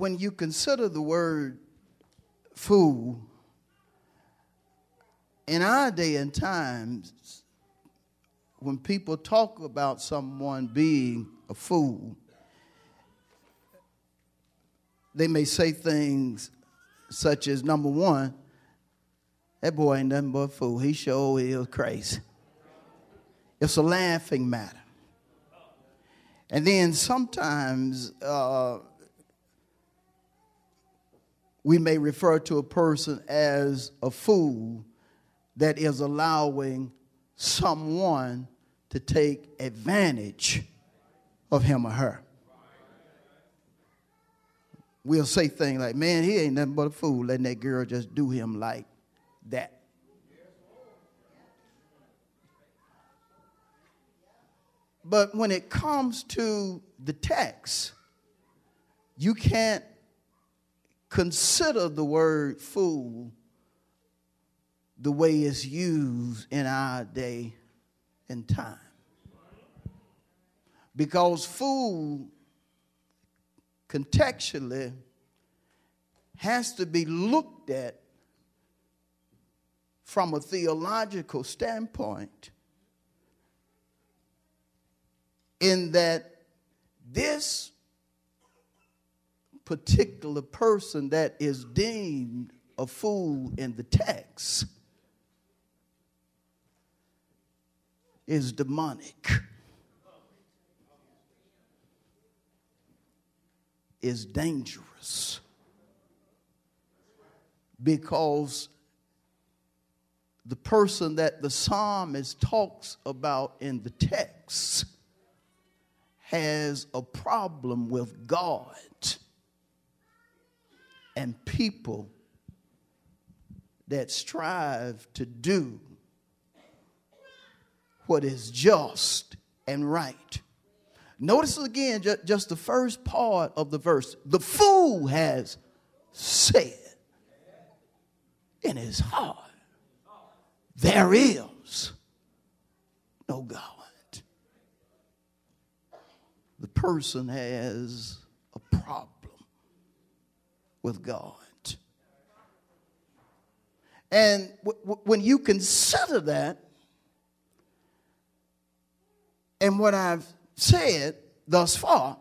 When you consider the word fool, in our day and times, when people talk about someone being a fool, they may say things such as number one, that boy ain't nothing but a fool. He sure is crazy. It's a laughing matter. And then sometimes uh, we may refer to a person as a fool that is allowing someone to take advantage of him or her. We'll say things like, man, he ain't nothing but a fool, letting that girl just do him like that. But when it comes to the text, you can't consider the word fool the way it's used in our day and time. Because fool contextually has to be looked at from a theological standpoint in that this particular person that is deemed a fool in the text is demonic. Is dangerous because the person that the psalmist talks about in the text has a problem with God and people that strive to do what is just and right. Notice again just the first part of the verse. The fool has said in his heart, There is no God. The person has a problem with God. And w- when you consider that, and what I've said thus far,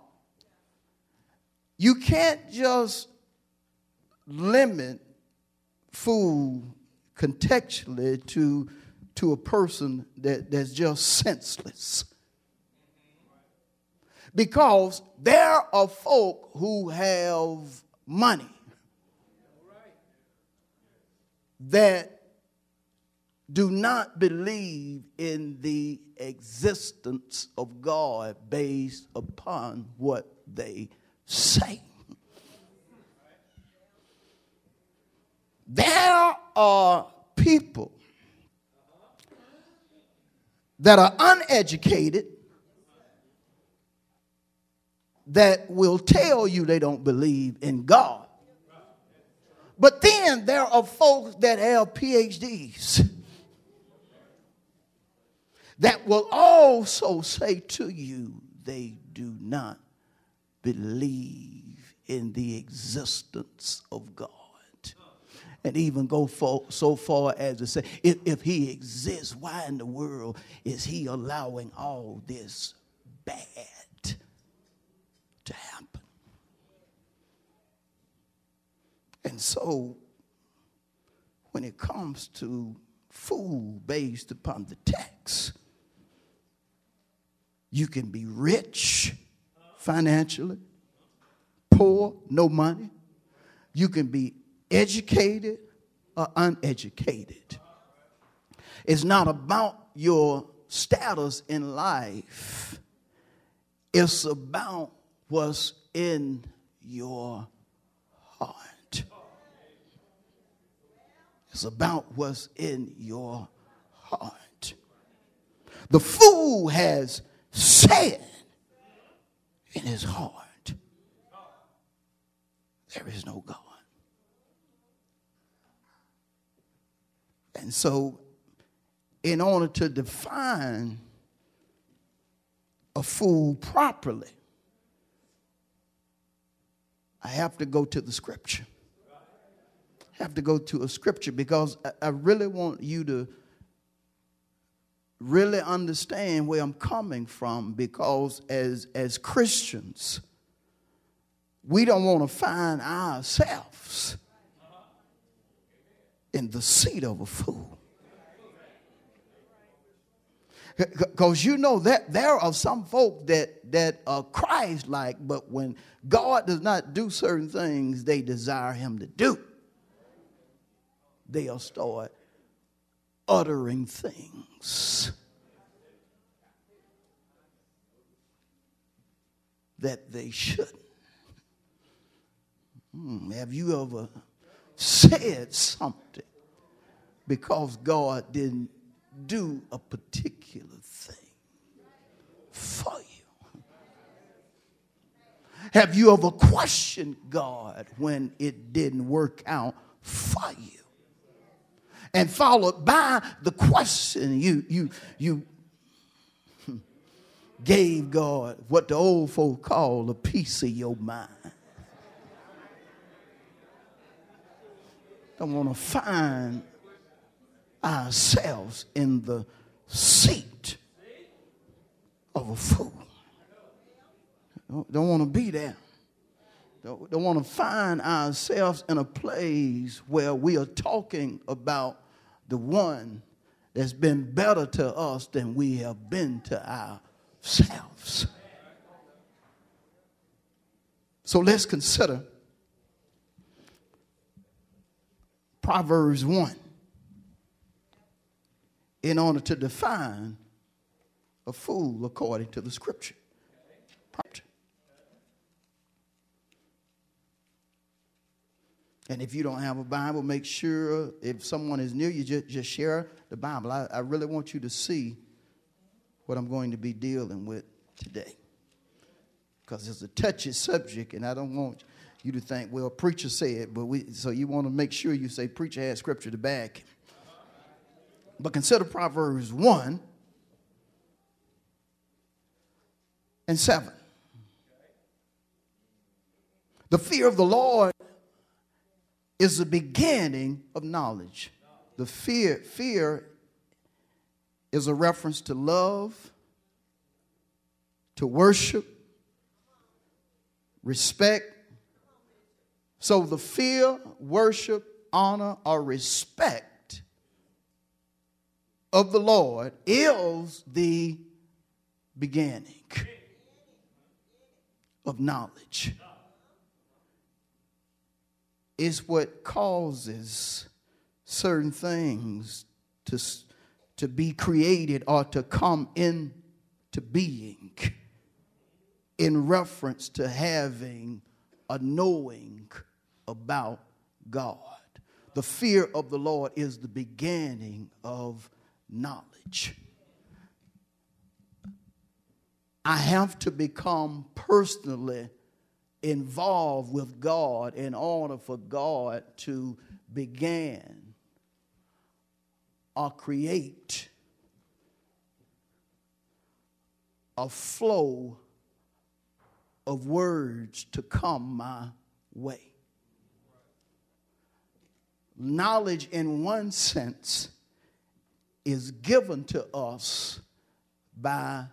you can't just limit food contextually to, to a person that, that's just senseless. Because there are folk who have money that do not believe in the existence of God based upon what they say. There are people that are uneducated that will tell you they don't believe in God. But then there are folks that have PhDs that will also say to you they do not believe in the existence of God. And even go for, so far as to say, if, if he exists, why in the world is he allowing all this bad to happen. And so, when it comes to food based upon the text, you can be rich financially, poor, no money. You can be educated or uneducated. It's not about your status in life It's about what's in your heart. It's about what's in your heart. The fool has said in his heart, There is no God. And so, in order to define a fool properly, I have to go to the scripture. I have to go to a scripture because I really want you to really understand where I'm coming from because as, as Christians, we don't want to find ourselves in the seat of a fool. Because you know that there are some folk that, that are Christ like, but when God does not do certain things they desire Him to do, they'll start uttering things that they shouldn't. Hmm, have you ever said something because God didn't do a particular thing for you? Have you ever questioned God when it didn't work out for you? And followed by the question, you, you, you gave God what the old folk call a piece of your mind. Don't want to find ourselves in the seat of a fool. Don't, want to be there. Don't, don't want to find ourselves in a place where we are talking about the one that's been better to us than we have been to ourselves. So let's consider Proverbs 1 in order to define a fool according to the scripture. And if you don't have a Bible, make sure if someone is near you, just, just share the Bible. I, I really want you to see what I'm going to be dealing with today. Because it's a touchy subject, and I don't want you to think, well, preacher said, but we, so you want to make sure you say, preacher has scripture to back. But consider Proverbs 1 and 7. The fear of the Lord is the beginning of knowledge. The fear, fear is a reference to love, to worship, respect, so the fear, worship, honor, or respect of the Lord is the beginning of knowledge. Is what causes certain things to, to be created or to come into being in reference to having a knowing about God. The fear of the Lord is the beginning of knowledge. I have to become personally involved with God in order for God to begin or create a flow of words to come my way knowledge, in one sense, is given to us by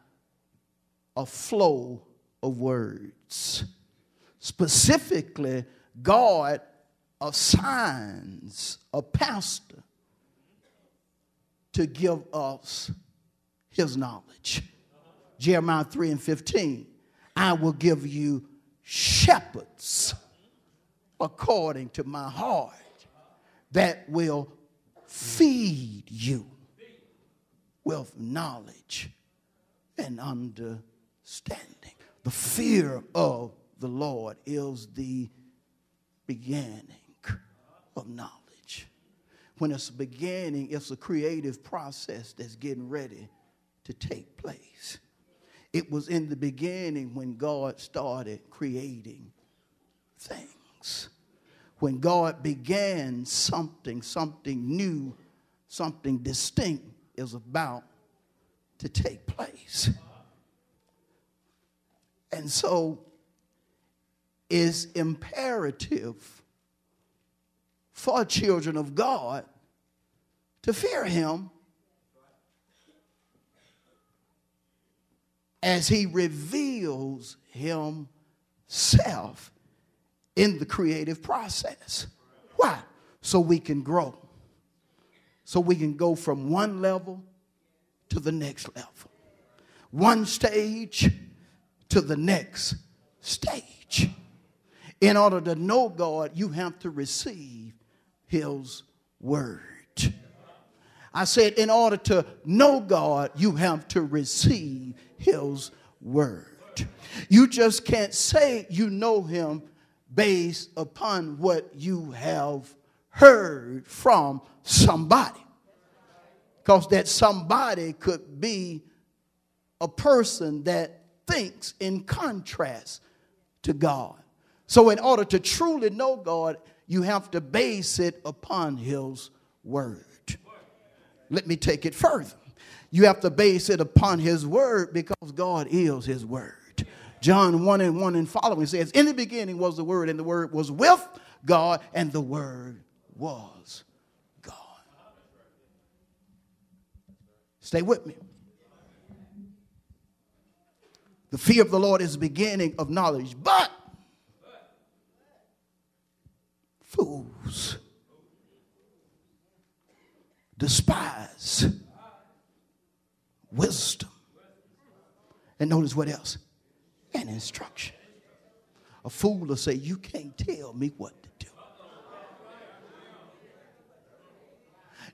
a flow of words. Specifically, God assigns a pastor to give us his knowledge. Jeremiah 3 and 15. I will give you shepherds according to my heart that will feed you with knowledge and understanding. The fear of the Lord is the beginning of knowledge. When it's beginning, it's a creative process that's getting ready to take place. It was in the beginning when God started creating things. When God began something, something new, something distinct is about to take place. And so it's imperative for children of God to fear him as he reveals himself in the creative process. Why? So we can grow. So we can go from one level to the next level, one stage to the next stage. In order to know God, you have to receive His word. I said, in order to know God, you have to receive His word. You just can't say you know Him based upon what you have heard from somebody. Because that somebody could be a person that thinks in contrast to God. So, in order to truly know God, you have to base it upon His Word. Let me take it further. You have to base it upon His Word because God is His Word. John 1 and 1 and following says, In the beginning was the Word, and the Word was with God, and the Word was God. Stay with me. The fear of the Lord is the beginning of knowledge, but fools despise wisdom. And notice what else? And instruction. A fool will say, You can't tell me what to do.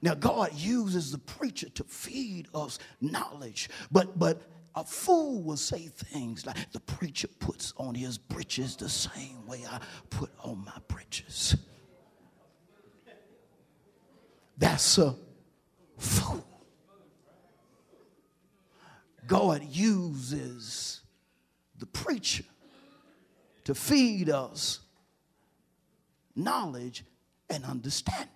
Now, God uses the preacher to feed us knowledge, but, but a fool will say things like, The preacher puts on his breeches the same way I put on my breeches. That's a fool. God uses the preacher to feed us knowledge and understanding.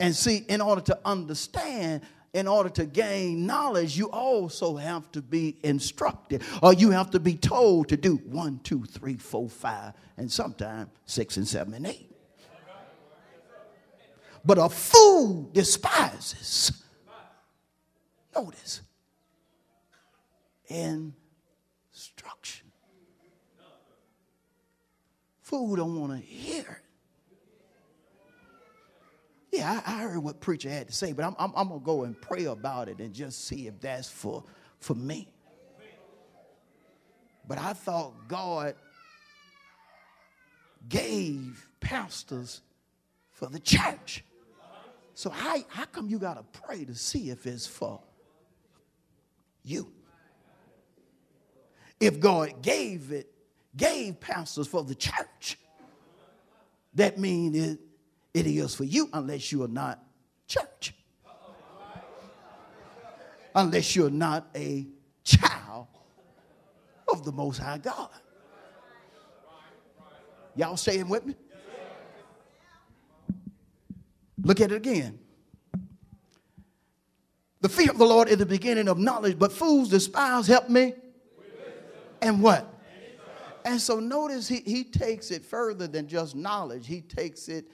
And see, in order to understand, in order to gain knowledge, you also have to be instructed, or you have to be told to do one, two, three, four, five, and sometimes six and seven and eight. But a fool despises. Notice. Instruction. Fool don't want to hear it. Yeah, I, I, heard what preacher had to say, but I'm, I'm, I'm going to go and pray about it and just see if that's for, for me. But I thought God gave pastors for the church. So how, how come you got to pray to see if it's for you? If God gave it, gave pastors for the church, that means it, it is for you unless you are not church. Unless you're not a child of the Most High God. Y'all staying with me? Look at it again. The fear of the Lord is the beginning of knowledge, but fools despise, help me. And what? And so notice he, he takes it further than just knowledge. He takes it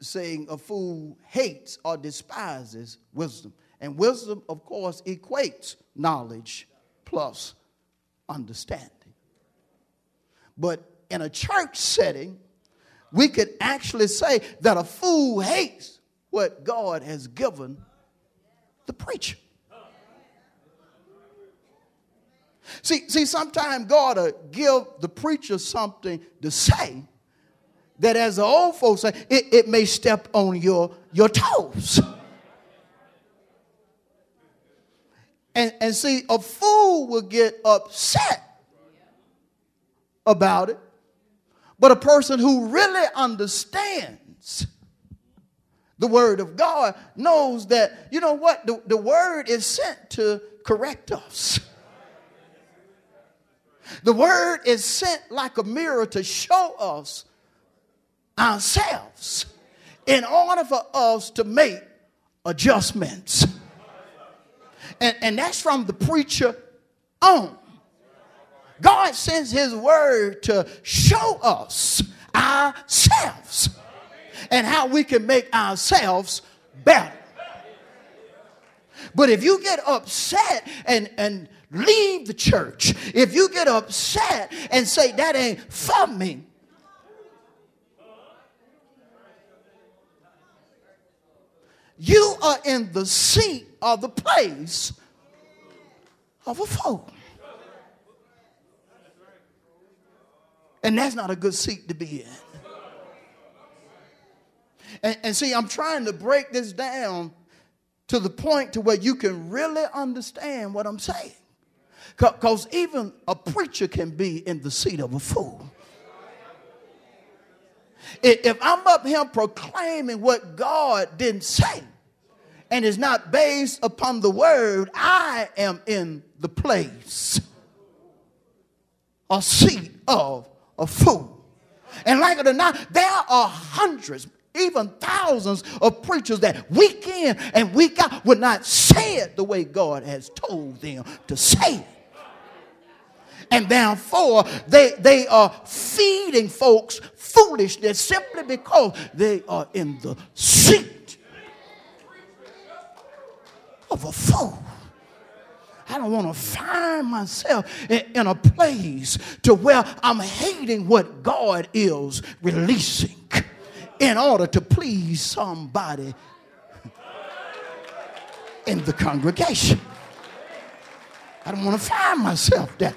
saying a fool hates or despises wisdom. And wisdom, of course, equates knowledge plus understanding. But in a church setting, we could actually say that a fool hates what God has given the preacher. See, see, sometimes God will give the preacher something to say that, as the old folks say, it, it may step on your, your toes. and, and see, a fool will get upset about it, but a person who really understands the word of God knows that, you know what, the, the word is sent to correct us. The word is sent like a mirror to show us ourselves in order for us to make adjustments. And, and that's from the preacher on. God sends his word to show us ourselves and how we can make ourselves better. But if you get upset and, and leave the church, if you get upset and say, that ain't for me, you are in the seat of the place of a fool. And that's not a good seat to be in. And, and, see, I'm trying to break this down to the point to where you can really understand what I'm saying. Because even a preacher can be in the seat of a fool. If I'm up here proclaiming what God didn't say and is not based upon the word, I am in the place or seat of a fool. And like it or not, there are hundreds, even thousands of preachers that week in and week out would not say it the way God has told them to say it and therefore they, they are feeding folks foolishness simply because they are in the seat of a fool. I don't want to find myself in a place to where I'm hating what God is releasing in order to please somebody in the congregation. I don't want to find myself there.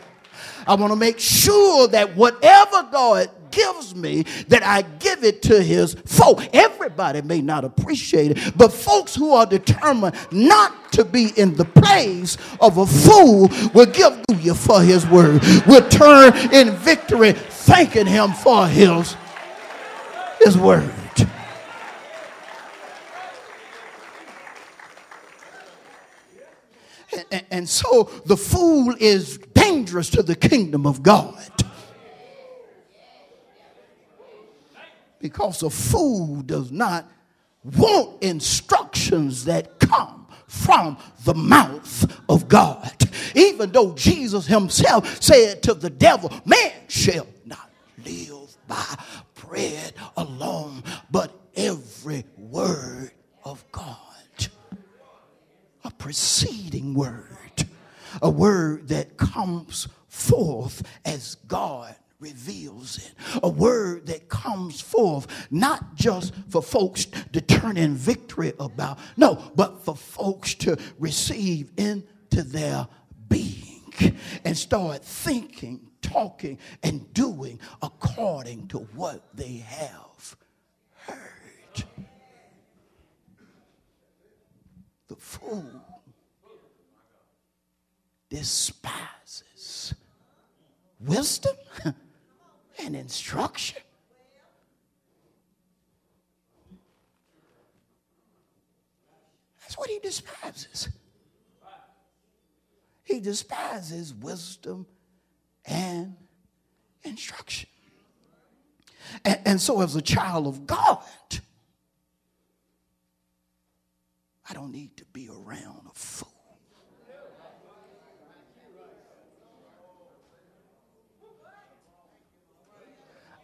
I want to make sure that whatever God gives me, that I give it to his folk. Everybody may not appreciate it, but folks who are determined not to be in the place of a fool will give you for his word, will turn in victory, thanking him for his, his word. And, and, so the fool is dangerous to the kingdom of God. Because a fool does not want instructions that come from the mouth of God. Even though Jesus himself said to the devil, Man shall not live by bread alone, but every word of God. A preceding word a word that comes forth as God reveals it. A word that comes forth not just for folks to turn in victory about, no, but for folks to receive into their being and start thinking, talking, and doing according to what they have heard. The fool despises wisdom and instruction. That's what he despises. He despises wisdom and instruction. And, and, so, as a child of God, I don't need to be around a fool.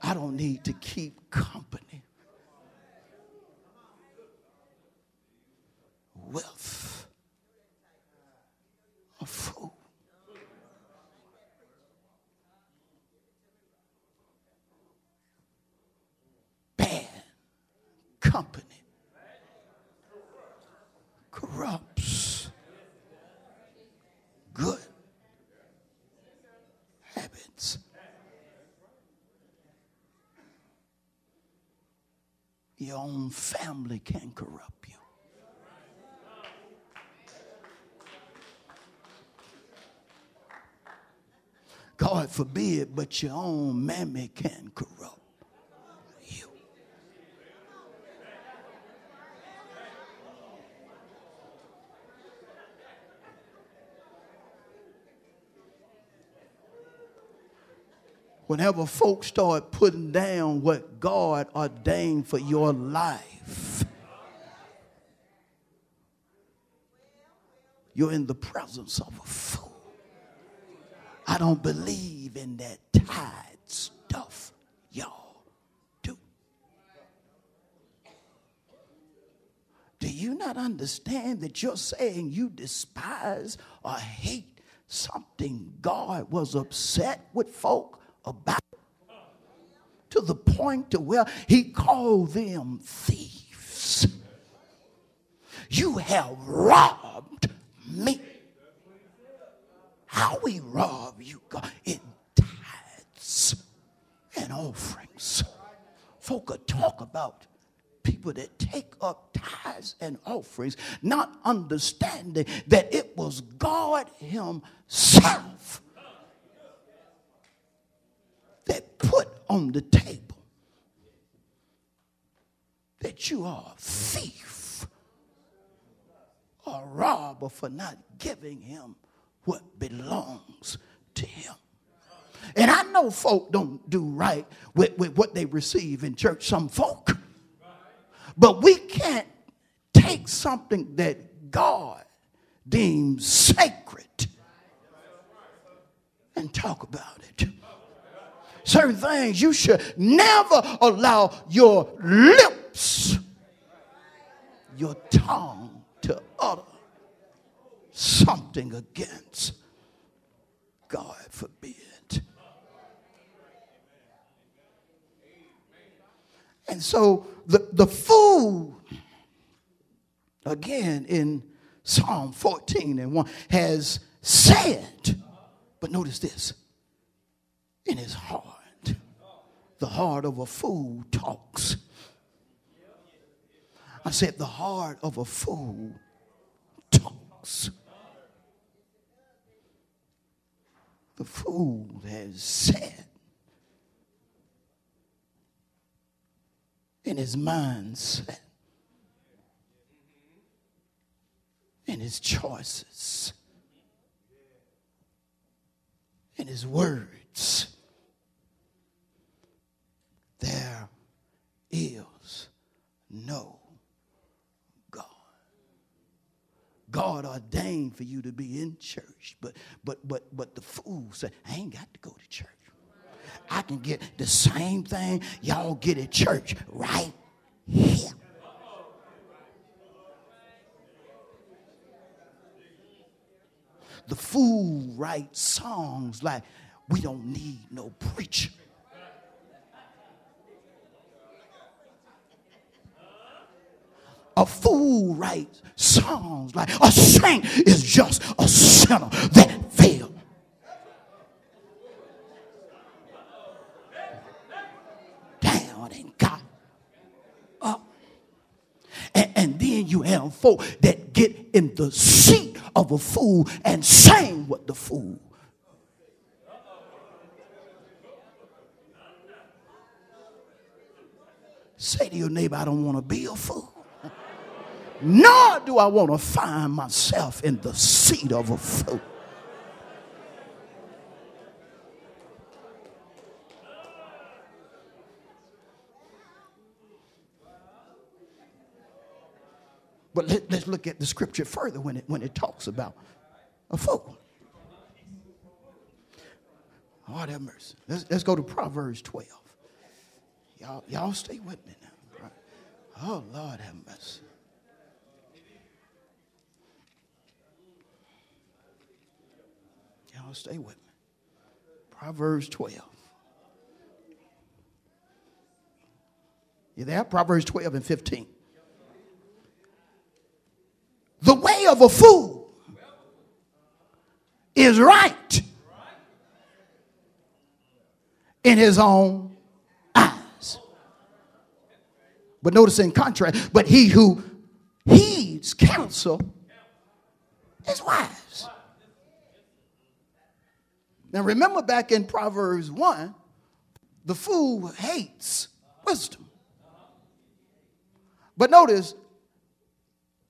I don't need to keep company Your own family can corrupt you. God forbid, but your own mammy can corrupt. Whenever folks start putting down what God ordained for your life, you're in the presence of a fool. I don't believe in that tide stuff y'all do. Do you not understand that you're saying you despise or hate something God was upset with folk about? To the point to where he called them thieves. You have robbed me. How we rob you, God, in tithes and offerings. Folk could talk about people that take up tithes and offerings, not understanding that it was God Himself that put on the table that you are a thief, a robber for not giving Him what belongs to him. And I know folk don't do right with, with what they receive in church, some folk. But we can't take something that God deems sacred and talk about it. Certain things you should never allow your lips, your tongue to utter something against. God forbid. And so the, the fool, again in Psalm 14 and 1, has said, but notice this, in his heart, the heart of a fool talks. I said, the heart of a fool talks. the fool has said in his mindset, in his choices, in his words, there is no God God ordained for you to be in church. But but but but the fool said, I ain't got to go to church. I can get the same thing y'all get at church right here. The fool writes songs like, We don't need no preacher. A fool writes songs like a saint is just a sinner that failed. Down and got up. And, and then you have folk that get in the seat of a fool and sing what the fool Say to your neighbor, I don't want to be a fool nor do I want to find myself in the seat of a fool. But let, us look at the scripture further when it, when it talks about a fool. Lord have mercy. Let's, let's go to Proverbs 12. Y'all, y'all stay with me now. Oh, Lord have mercy. Y'all stay with me. Proverbs 12. You there? Proverbs 12 and 15. The way of a fool is right in his own eyes. But notice in contrast, but he who heeds counsel is wise. Now remember back in Proverbs 1, the fool hates wisdom. But notice,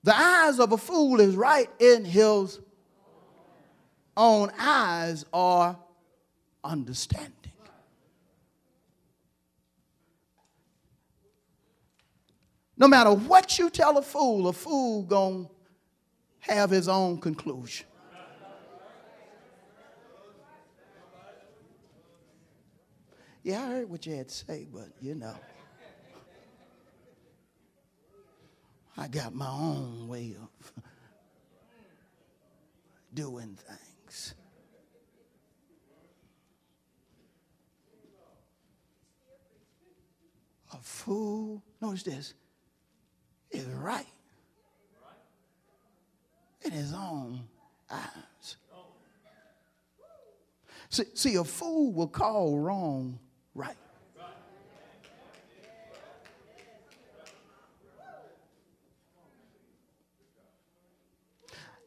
the eyes of a fool is right in his own eyes are understanding. No matter what you tell a fool, a fool gonna have his own conclusion. Yeah, I heard what you had to say, but you know. I got my own way of doing things. A fool, notice this, is right in his own eyes. See, see, a fool will call wrong right.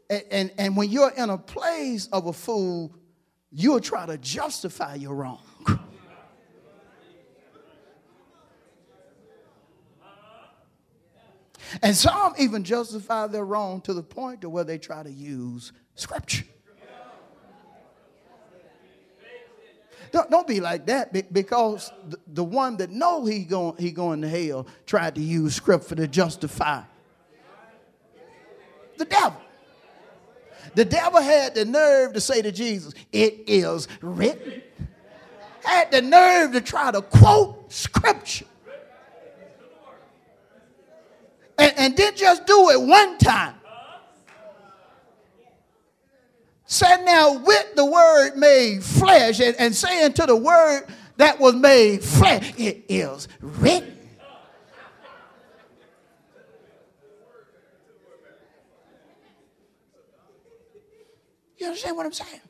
And, and, and when you're in a place of a fool, you'll try to justify your wrong. And some even justify their wrong to the point to where they try to use scripture. Don't, be like that because the, the one that know he going, he going to hell tried to use scripture to justify the devil. The devil had the nerve to say to Jesus, It is written. Had the nerve to try to quote scripture. And, and didn't just do it one time. Said now with the word made flesh and, and saying to the word that was made flesh, it is written. You understand what I'm saying?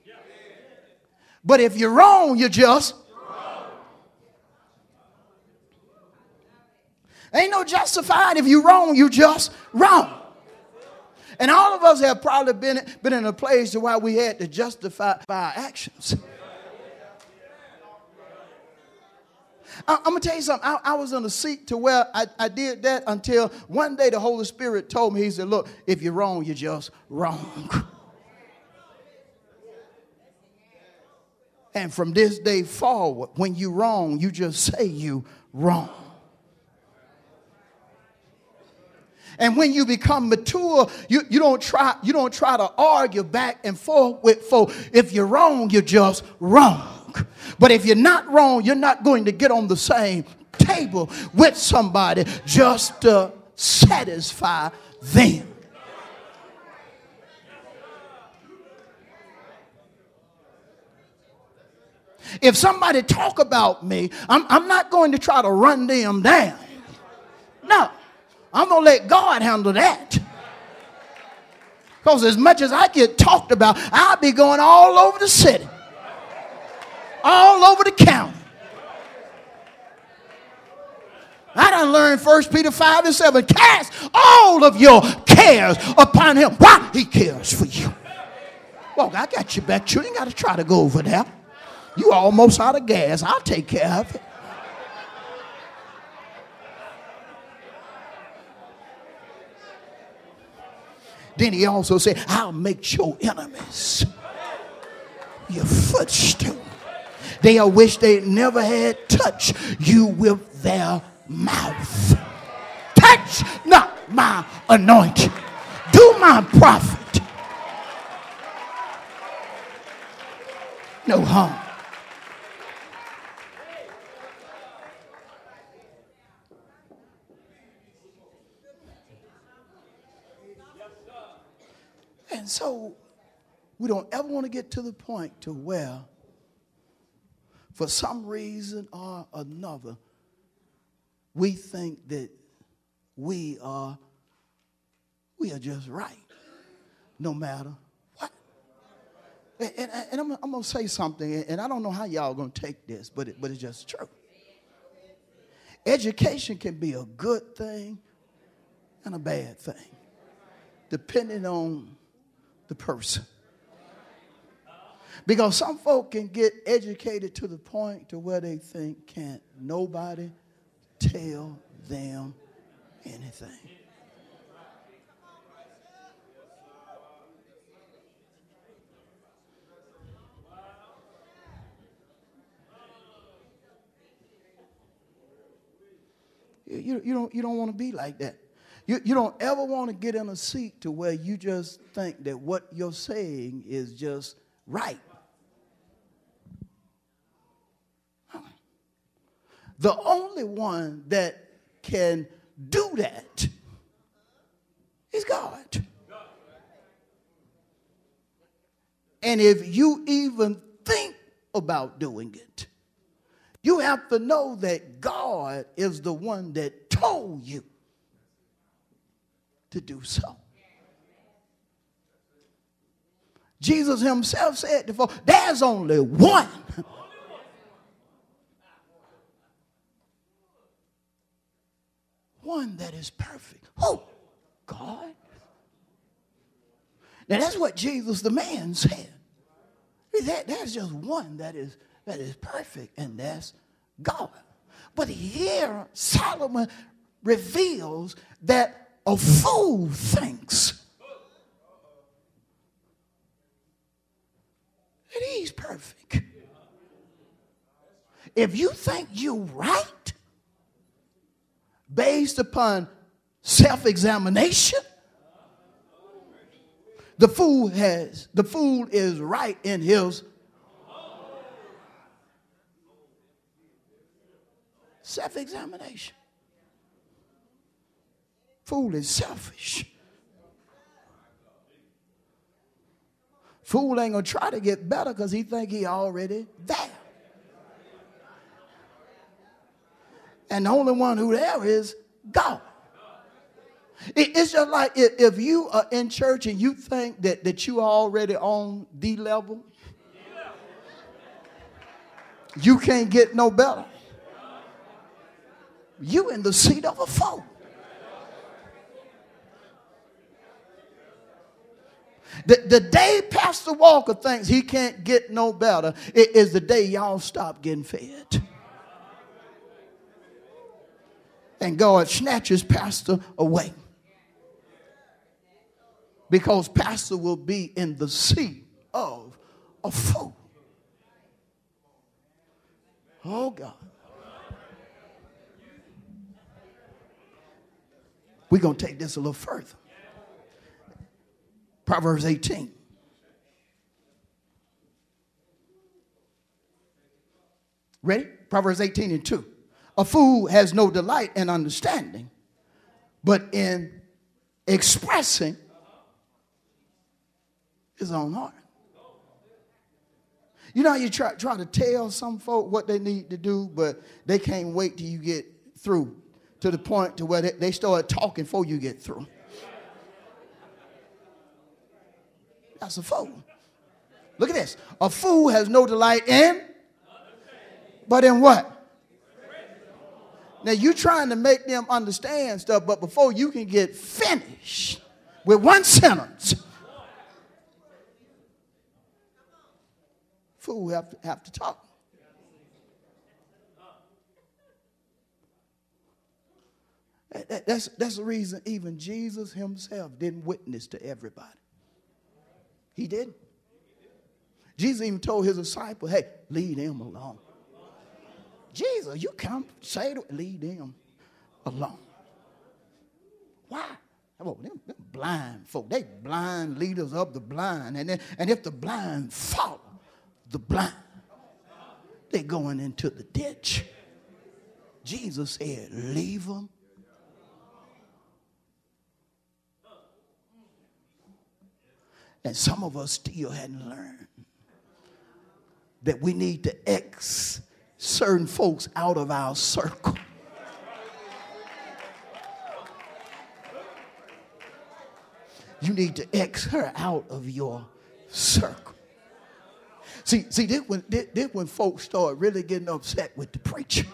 But if you're wrong, you're just Ain't no justified. If you're wrong, you're just wrong. And all of us have probably been, been in a place where we had to justify our actions. I, am gonna tell you something. I, I, was in a seat to where I, I did that until one day the Holy Spirit told me, He said, Look, if you're wrong, you're just wrong. And from this day forward, when you're wrong, you just say you wrong. And when you become mature, you, you don't try you don't try to argue back and forth with folk. If you're wrong, you're just wrong. But if you're not wrong, you're not going to get on the same table with somebody just to satisfy them. If somebody talk about me, I'm, I'm not going to try to run them down. No. I'm going to let God handle that. Because as much as I get talked about, I'll be going all over the city, all over the county. I done learned 1 Peter 5 and 7. Cast all of your cares upon him. Why? He cares for you. Well, I got you back. You ain't got to try to go over there. You almost out of gas. I'll take care of it. Then he also said, I'll make your enemies your footstool. They'll wish they never had touched you with their mouth. Touch not my anointing. Do my prophet no harm. And so we don't ever want to get to the point to where for some reason or another we think that we are we are just right no matter what. And, and, and I'm, I'm, gonna say something and i don't know how y'all gonna take this but, it, but it's just true. Education can be a good thing and a bad thing depending on the person. Because some folk can get educated to the point to where they think can't nobody tell them anything. You, you, don't, you don't want to be like that. You, you don't ever want to get in a seat to where you just think that what you're saying is just right. The only one that can do that is God. And if you even think about doing it, you have to know that God is the one that told you to do so. Jesus himself said there's only one. One that is perfect. Oh, God. Now that's what Jesus the man said. That, there's just one that is that is perfect, and that's God. But here Solomon reveals that a fool thinks that he's perfect. If you think you're right based upon self examination, the fool has the fool is right in his self examination. Fool is selfish. Fool ain't gonna try to get better because he think he already there. And the only one who there is God. It's just like if you are in church and you think that, that you are already on D level, you can't get no better. You in the seat of a fool. The, the day Pastor Walker thinks he can't get no better is the day y'all stop getting fed. And God snatches Pastor away. Because Pastor will be in the seat of a fool. Oh God. We're going to take this a little further. Proverbs 18. Ready? Proverbs 18 and 2. A fool has no delight in understanding, but in expressing his own heart. You know, you try, try to tell some folk what they need to do, but they can't wait till you get through to the point to where they, they start talking before you get through. That's a fool. Look at this. A fool has no delight in, but in what? Now you trying to make them understand stuff, but before you can get finished with one sentence, fool have to, have to talk. That's, that's the reason even Jesus himself didn't witness to everybody. He didn't. Jesus even told his disciple, hey, leave them alone. Jesus, you come say to leave them alone. Why? Oh, them, them blind folk, they blind leaders of the blind. And, then, and if the blind follow the blind, they're going into the ditch. Jesus said, leave them And some of us still hadn't learned that we need to X certain folks out of our circle. You need to X her out of your circle. See, see, this when, this when folks start really getting upset with the preacher.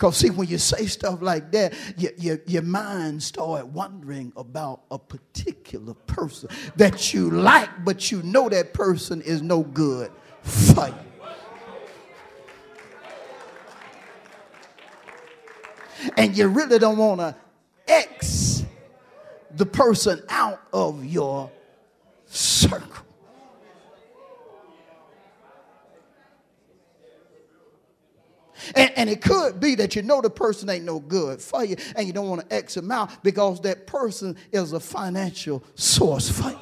Because, see, when you say stuff like that, your, your, your mind start wondering about a particular person that you like, but you know that person is no good for you. And you really don't want to X the person out of your circle. And, it could be that you know the person ain't no good for you and you don't want to X them out because that person is a financial source for you.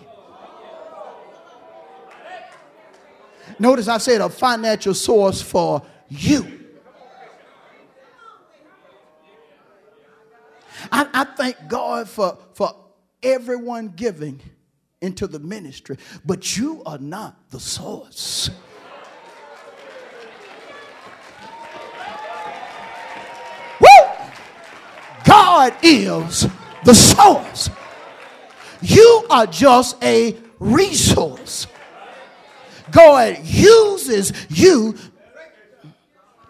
Notice I said a financial source for you. I, I thank God for, for everyone giving into the ministry, but you are not the source. God is the source. You are just a resource. God uses you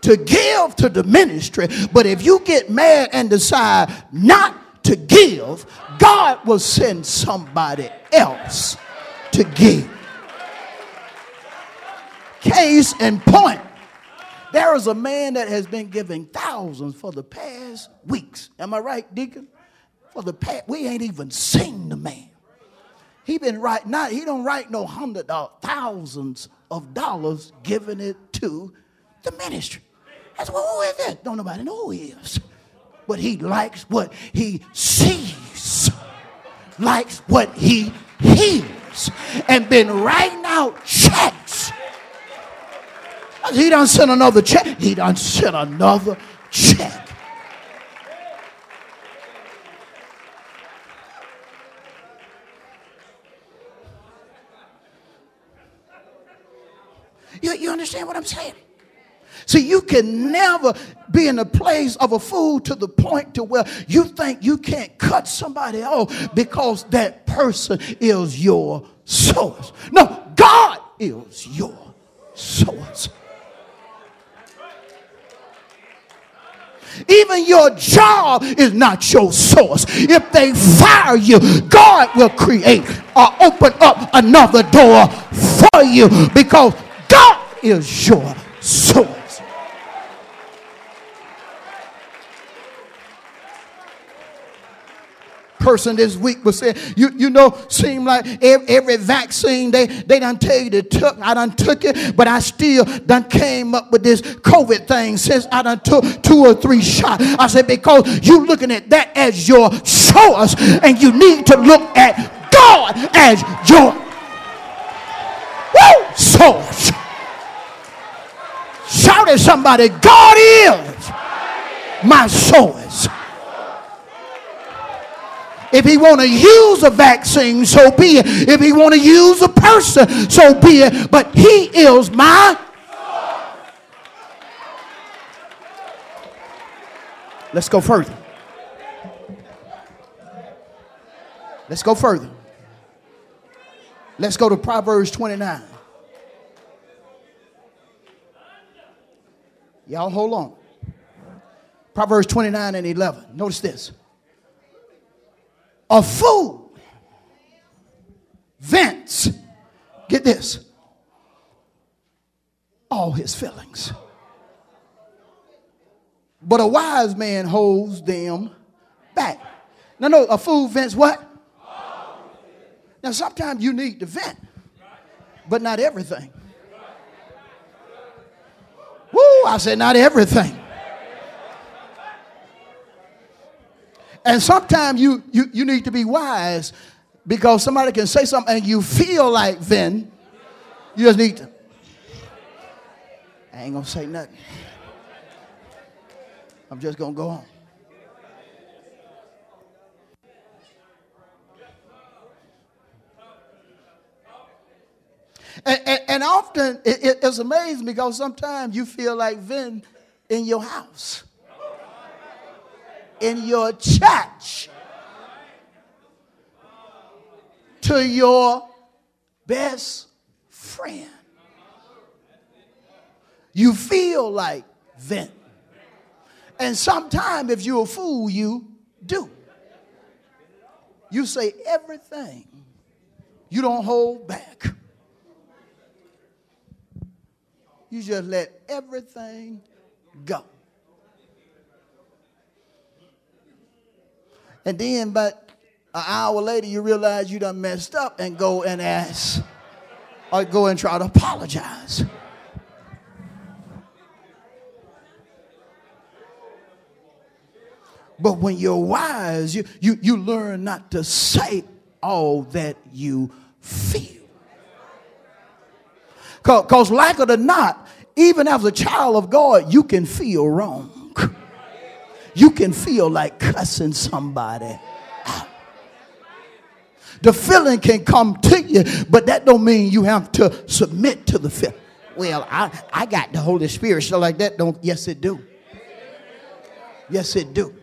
to give to the ministry, but if you get mad and decide not to give, God will send somebody else to give. Case in point, there is a man that has been giving thousands for the past weeks. Am I right, Deacon? For the past, we ain't even seen the man. He been right not he don't write no hundred dollars, thousands of dollars giving it to the ministry. That's well, who is that? Don't nobody know who he is. But he likes what he sees, likes what he hears, and been writing out checks he done sent another check. He done sent another check. You, you understand what I'm saying? See, you can never be in a place of a fool to the point to where you think you can't cut somebody off because that person is your source. No, God is your source. Even your job is not your source. If they fire you, God will create or open up another door for you because God is your source. Person this week was saying, you, you know, seem like every, vaccine they, they done tell you to took. I done took it, but I still done came up with this COVID thing since I done took two or three shots. I said, because you looking at that as your source, and you need to look at God as your woo, source. Shout at somebody, God is my source. If he want to use a vaccine, so be it. If he want to use a person, so be it. But he is my Let's go further. Let's go further. Let's go to Proverbs 29. Y'all hold on. Proverbs 29 and 11. Notice this. A fool vents, get this, all his feelings. But a wise man holds them back. Now, no, a fool vents what? Now, sometimes you need to vent, but not everything. Woo, I said not everything. And sometimes you, you, you need to be wise because somebody can say something and you feel like then you just need to. I ain't gonna say nothing. I'm just gonna go on. And, and, and often it, it, it's amazing because sometimes you feel like Vin in your house in your church to your best friend. You feel like vent. And sometimes, if you're a fool, you do. You say everything, you don't hold back. You just let everything go. And then, but an hour later, you realize you done messed up and go and ask or go and try to apologize. But when you're wise, you, you, you learn not to say all that you feel. Because, like it or not, even as a child of God, you can feel wrong. You can feel like cussing somebody. The feeling can come to you, but that don't mean you have to submit to the feeling. Well, I, I got the Holy Spirit, so like that don't. Yes, it do. Yes, it do.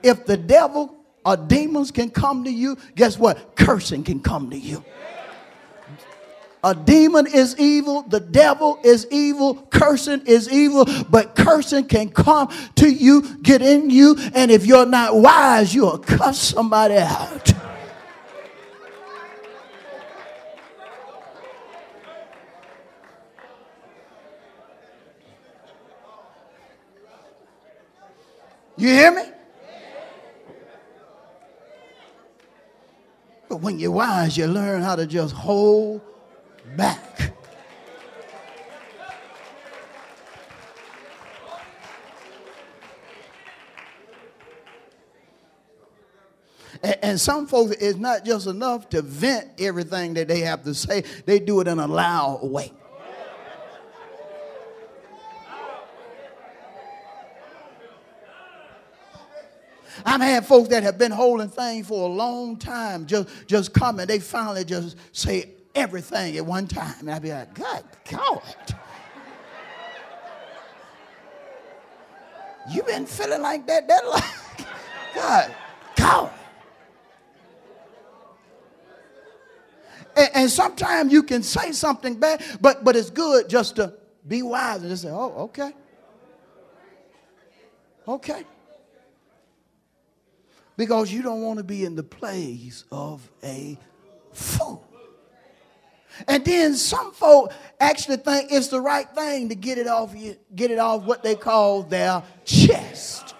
If the devil or demons can come to you, guess what? Cursing can come to you. A demon is evil, the devil is evil, cursing is evil, but cursing can come to you, get in you, and if you're not wise, you'll cuss somebody out. You hear me? But when you're wise, you learn how to just hold back. And, some folks, it's not just enough to vent everything that they have to say, they do it in a loud way. I've had folks that have been holding things for a long time just, just come and they finally just say everything at one time. And I'd be like, God, God. You been feeling like that that long? God, God. And, and sometimes you can say something bad, but, but it's good just to be wise and just say, oh, okay. Okay because you don't want to be in the place of a fool. And then some folk actually think it's the right thing to get it off you, get it off what they call their chest.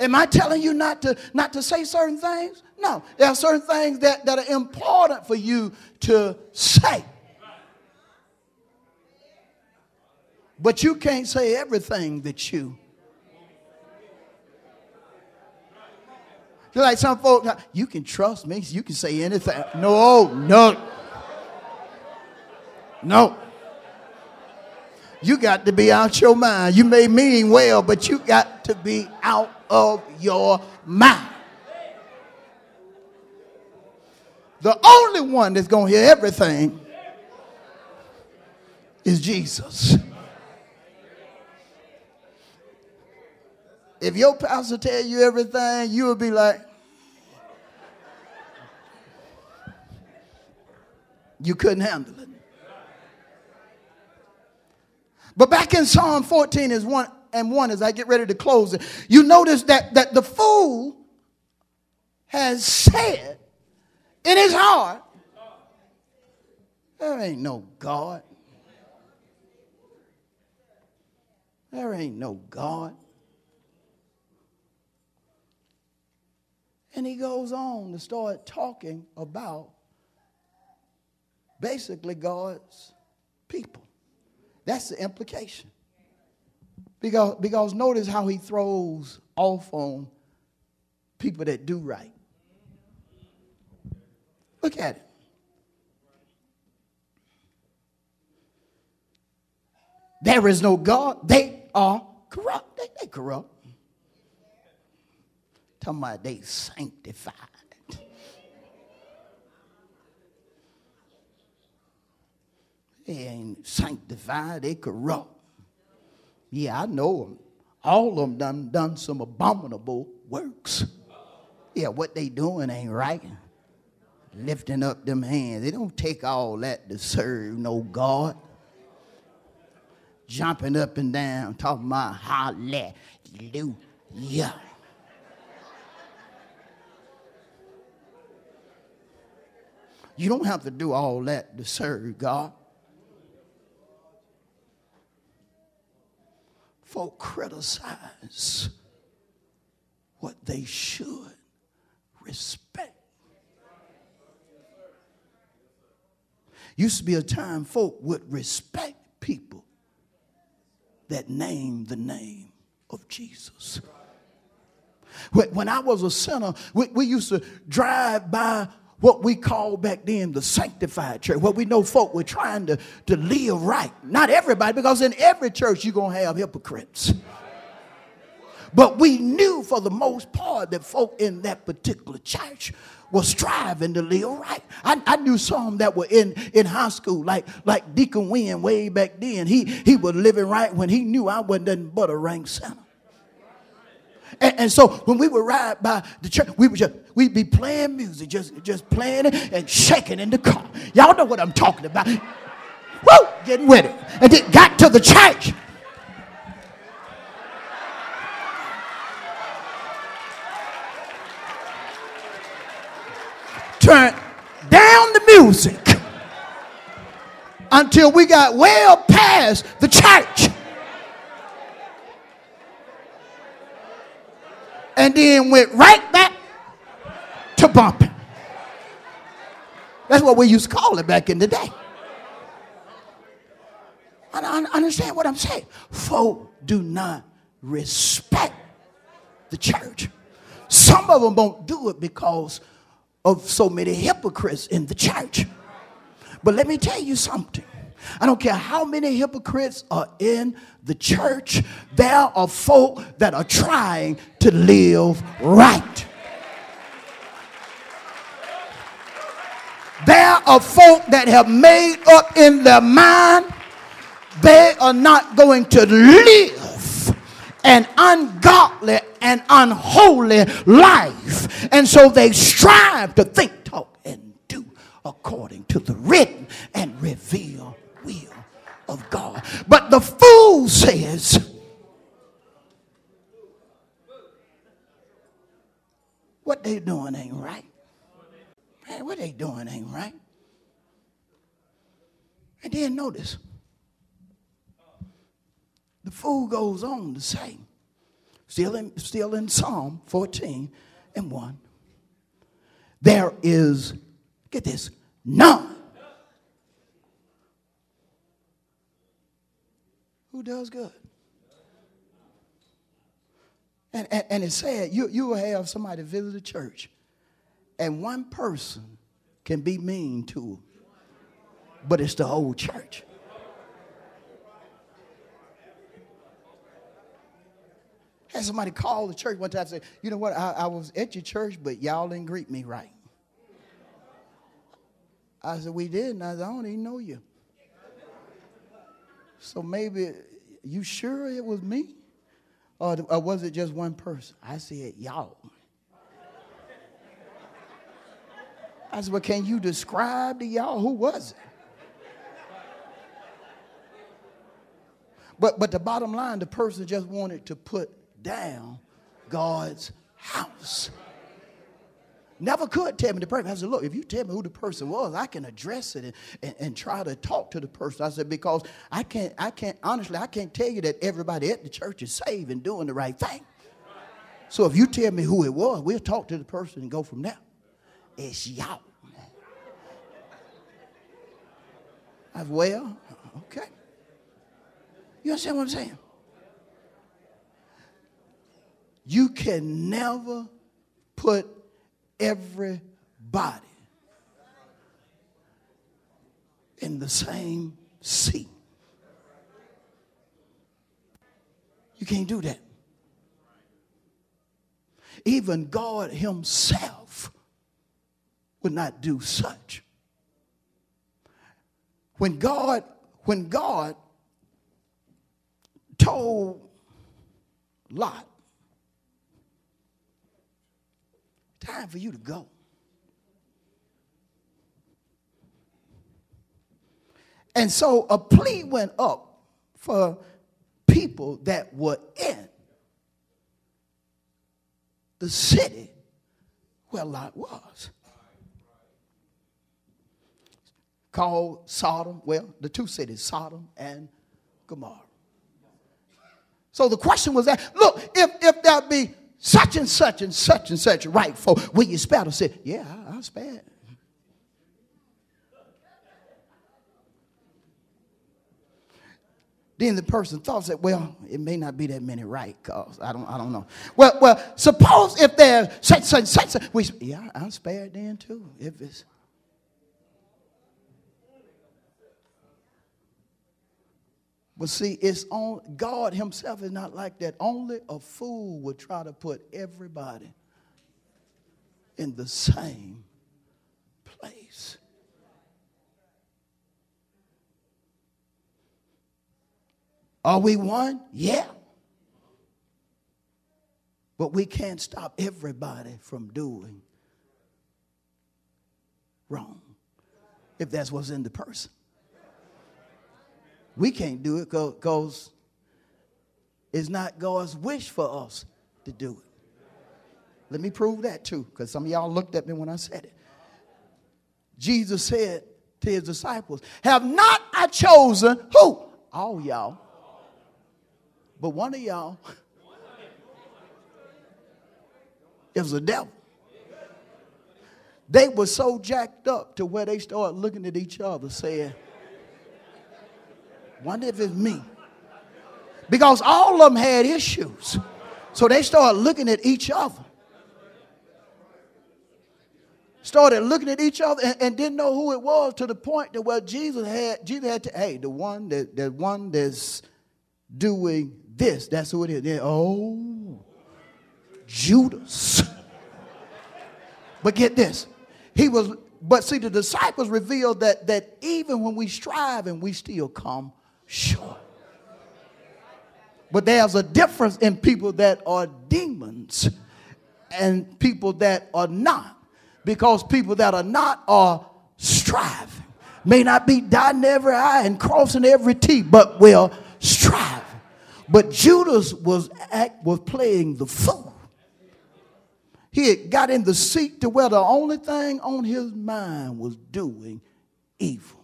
Am I telling you not to not to say certain things? No. There are certain things that, that are important for you to say. But you can't say everything that you You're like some folks, you can trust me. You can say anything. No, no. No. You got to be out your mind. You may mean well, but you got to be out of your mind. The only one that's going to hear everything is Jesus. If your pastor tell you everything, you will be like, you couldn't handle it. But back in Psalm 14 is one and one as I get ready to close it, you notice that, that the fool has said in his heart, there ain't no God. There ain't no God. He goes on to start talking about basically God's people. That's the implication. Because, because notice how he throws off on people that do right. Look at it. There is no God. They are corrupt. They, they corrupt. Talking about they sanctified. They ain't sanctified, they corrupt. Yeah, I know them. All of them done, done some abominable works. Yeah, what they doing ain't right. Lifting up them hands. They don't take all that to serve no God. jumping up and down, talking about hallelujah. You don't have to do all that to serve God. Folk criticize what they should respect. Used to be a time folk would respect people that name the name of Jesus. When I was a sinner, we, used to drive by what we call back then the sanctified church. What we know folk were trying to, to live right. Not everybody, because in every church you're going to have hypocrites. But we knew for the most part that folk in that particular church was striving to live right. I, I knew some that were in, in high school, like, like Deacon Wynn way back then. He, he was living right when he knew I wasn't nothing but a rank sinner. And, and, so when we would ride by the church, we would just we'd be playing music, just just playing it and shaking in the car. Y'all know what I'm talking about. Woo! Getting with it. And it got to the church. Turn down the music until we got well past the church. And then went right back to bumping. That's what we used to call it back in the day. I understand what I'm saying. Folk do not respect the church. Some of them won't do it because of so many hypocrites in the church. But let me tell you something. I don't care how many hypocrites are in the church, there are folk that are trying to live right. There are folk that have made up in their mind they are not going to live an ungodly and unholy life. And so they strive to think, talk, and do according to the written and revealed of God. But the fool says, What they doing ain't right. Man, what they doing ain't right. And then notice, the fool goes on to say, still in, still in Psalm 14 and 1, there is, get this, none does good. And, and, and it's sad, you, you will have somebody visit a church, and one person can be mean to them, but it's the whole church. Had somebody call the church one time and say, You know what? I, I was at your church, but y'all didn't greet me right. I said, We did. And I said, I don't even know you. So maybe you sure it was me? Or, or was it just one person? I said, y'all. I said, well, can you describe to y'all who was it? But, but the bottom line, the person just wanted to put down God's house. Never could tell me the person. I said, look, if you tell me who the person was, I can address it and, and, and, try to talk to the person. I said, because I can't, I can't, honestly, I can't tell you that everybody at the church is saved and doing the right thing. So if you tell me who it was, we'll talk to the person and go from there. It's y'all. I said, well, okay. You understand what I'm saying? You can never put everybody in the same seat. You can't do that. Even God Himself would not do such. When God, when God told Lot, Time for you to go. And so a plea went up for people that were in the city where Lot was. Called Sodom, well, the two cities, Sodom and Gomorrah. So the question was that, look, if, if there be such and such and such and such right for, will you spare? I said, yeah, I, I'll spare it. Then the person thought that, well, it may not be that many right, cause I don't, I don't know. Well, well, suppose if there's such, such, such, we, yeah, I'll spare then too. If it's But see, it's on God Himself is not like that. Only a fool would try to put everybody in the same place. Are we one? Yeah. But we can't stop everybody from doing wrong if that's what's in the person. We can't do it because it's not God's wish for us to do it. Let me prove that too, because some of y'all looked at me when I said it. Jesus said to his disciples, Have not I chosen who? All y'all. But one of y'all was a devil. They were so jacked up to where they started looking at each other saying, Wonder if it's me. Because all of them had issues. So they started looking at each other. Started looking at each other and, and, didn't know who it was to the point that where Jesus had Jesus had to, hey, the one that the one that's doing this, that's who it is. Yeah, oh, Judas. but get this. He was, but see, the disciples revealed that that even when we strive and we still come short. But there's a difference in people that are demons and people that are not. Because people that are not are striving. May not be dotting every I and crossing every T, but will strive. But Judas was act, was playing the fool. He had got in the seat to where the only thing on his mind was doing evil.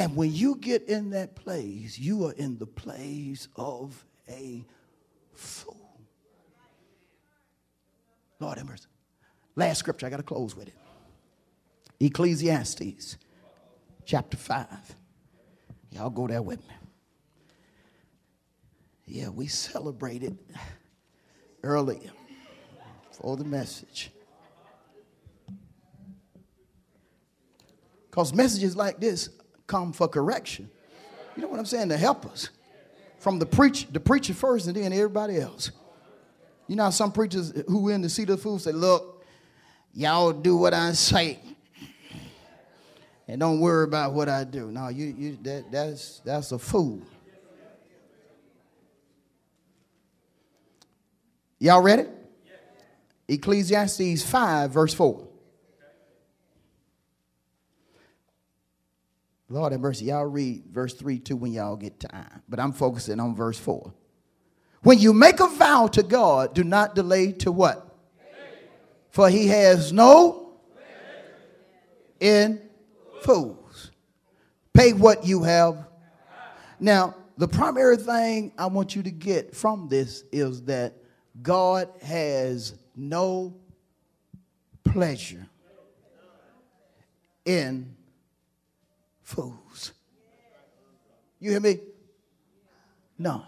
And when you get in that place, you are in the place of a fool. Lord have mercy. Last scripture, I got to close with it. Ecclesiastes chapter 5. Y'all go there with me. Yeah, we celebrated earlier for the message. Because messages like this come for correction. You know what I'm saying? To help us. From the preach, the preacher first and then everybody else. You know some preachers who in the seat of the fool say, look, y'all do what I say. And don't worry about what I do. No, you, you that, that's that's a fool. Y'all ready? Ecclesiastes 5, verse 4. Lord have mercy. Y'all read verse 3 too when y'all get time. But I'm focusing on verse 4. When you make a vow to God, do not delay to what? For he has no in fools. Pay what you have. Now, the primary thing I want you to get from this is that God has no pleasure in fools. You hear me? None.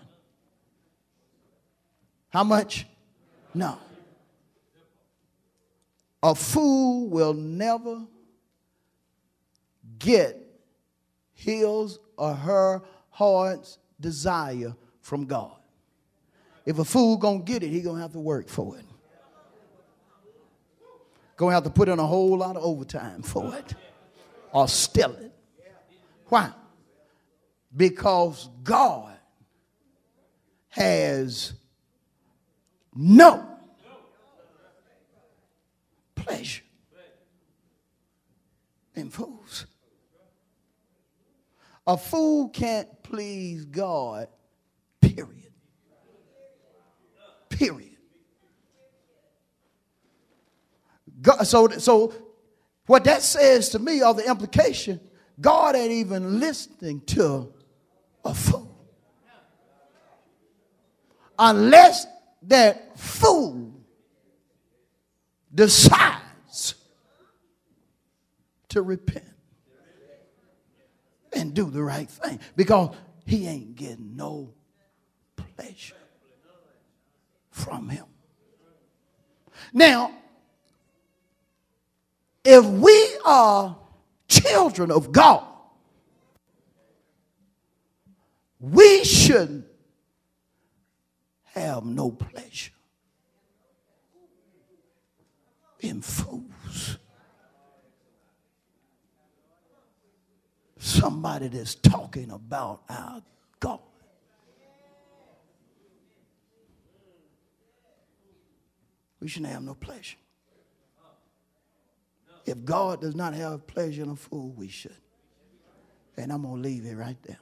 How much? None. A fool will never get his or her heart's desire from God. If a fool gonna get it, he gonna have to work for it. Gonna have to put in a whole lot of overtime for it or steal it. Why? Because God has no pleasure in fools. A fool can't please God, period. Period. God, so, so what that says to me, or the implication, God ain't even listening to a fool. Unless that fool decides to repent and do the right thing because he ain't getting no pleasure from him. Now, if we are children of God, we shouldn't have no pleasure in fools. Somebody that's talking about our God. We shouldn't have no pleasure. If God does not have pleasure in a fool, we should. And I'm going to leave it right there.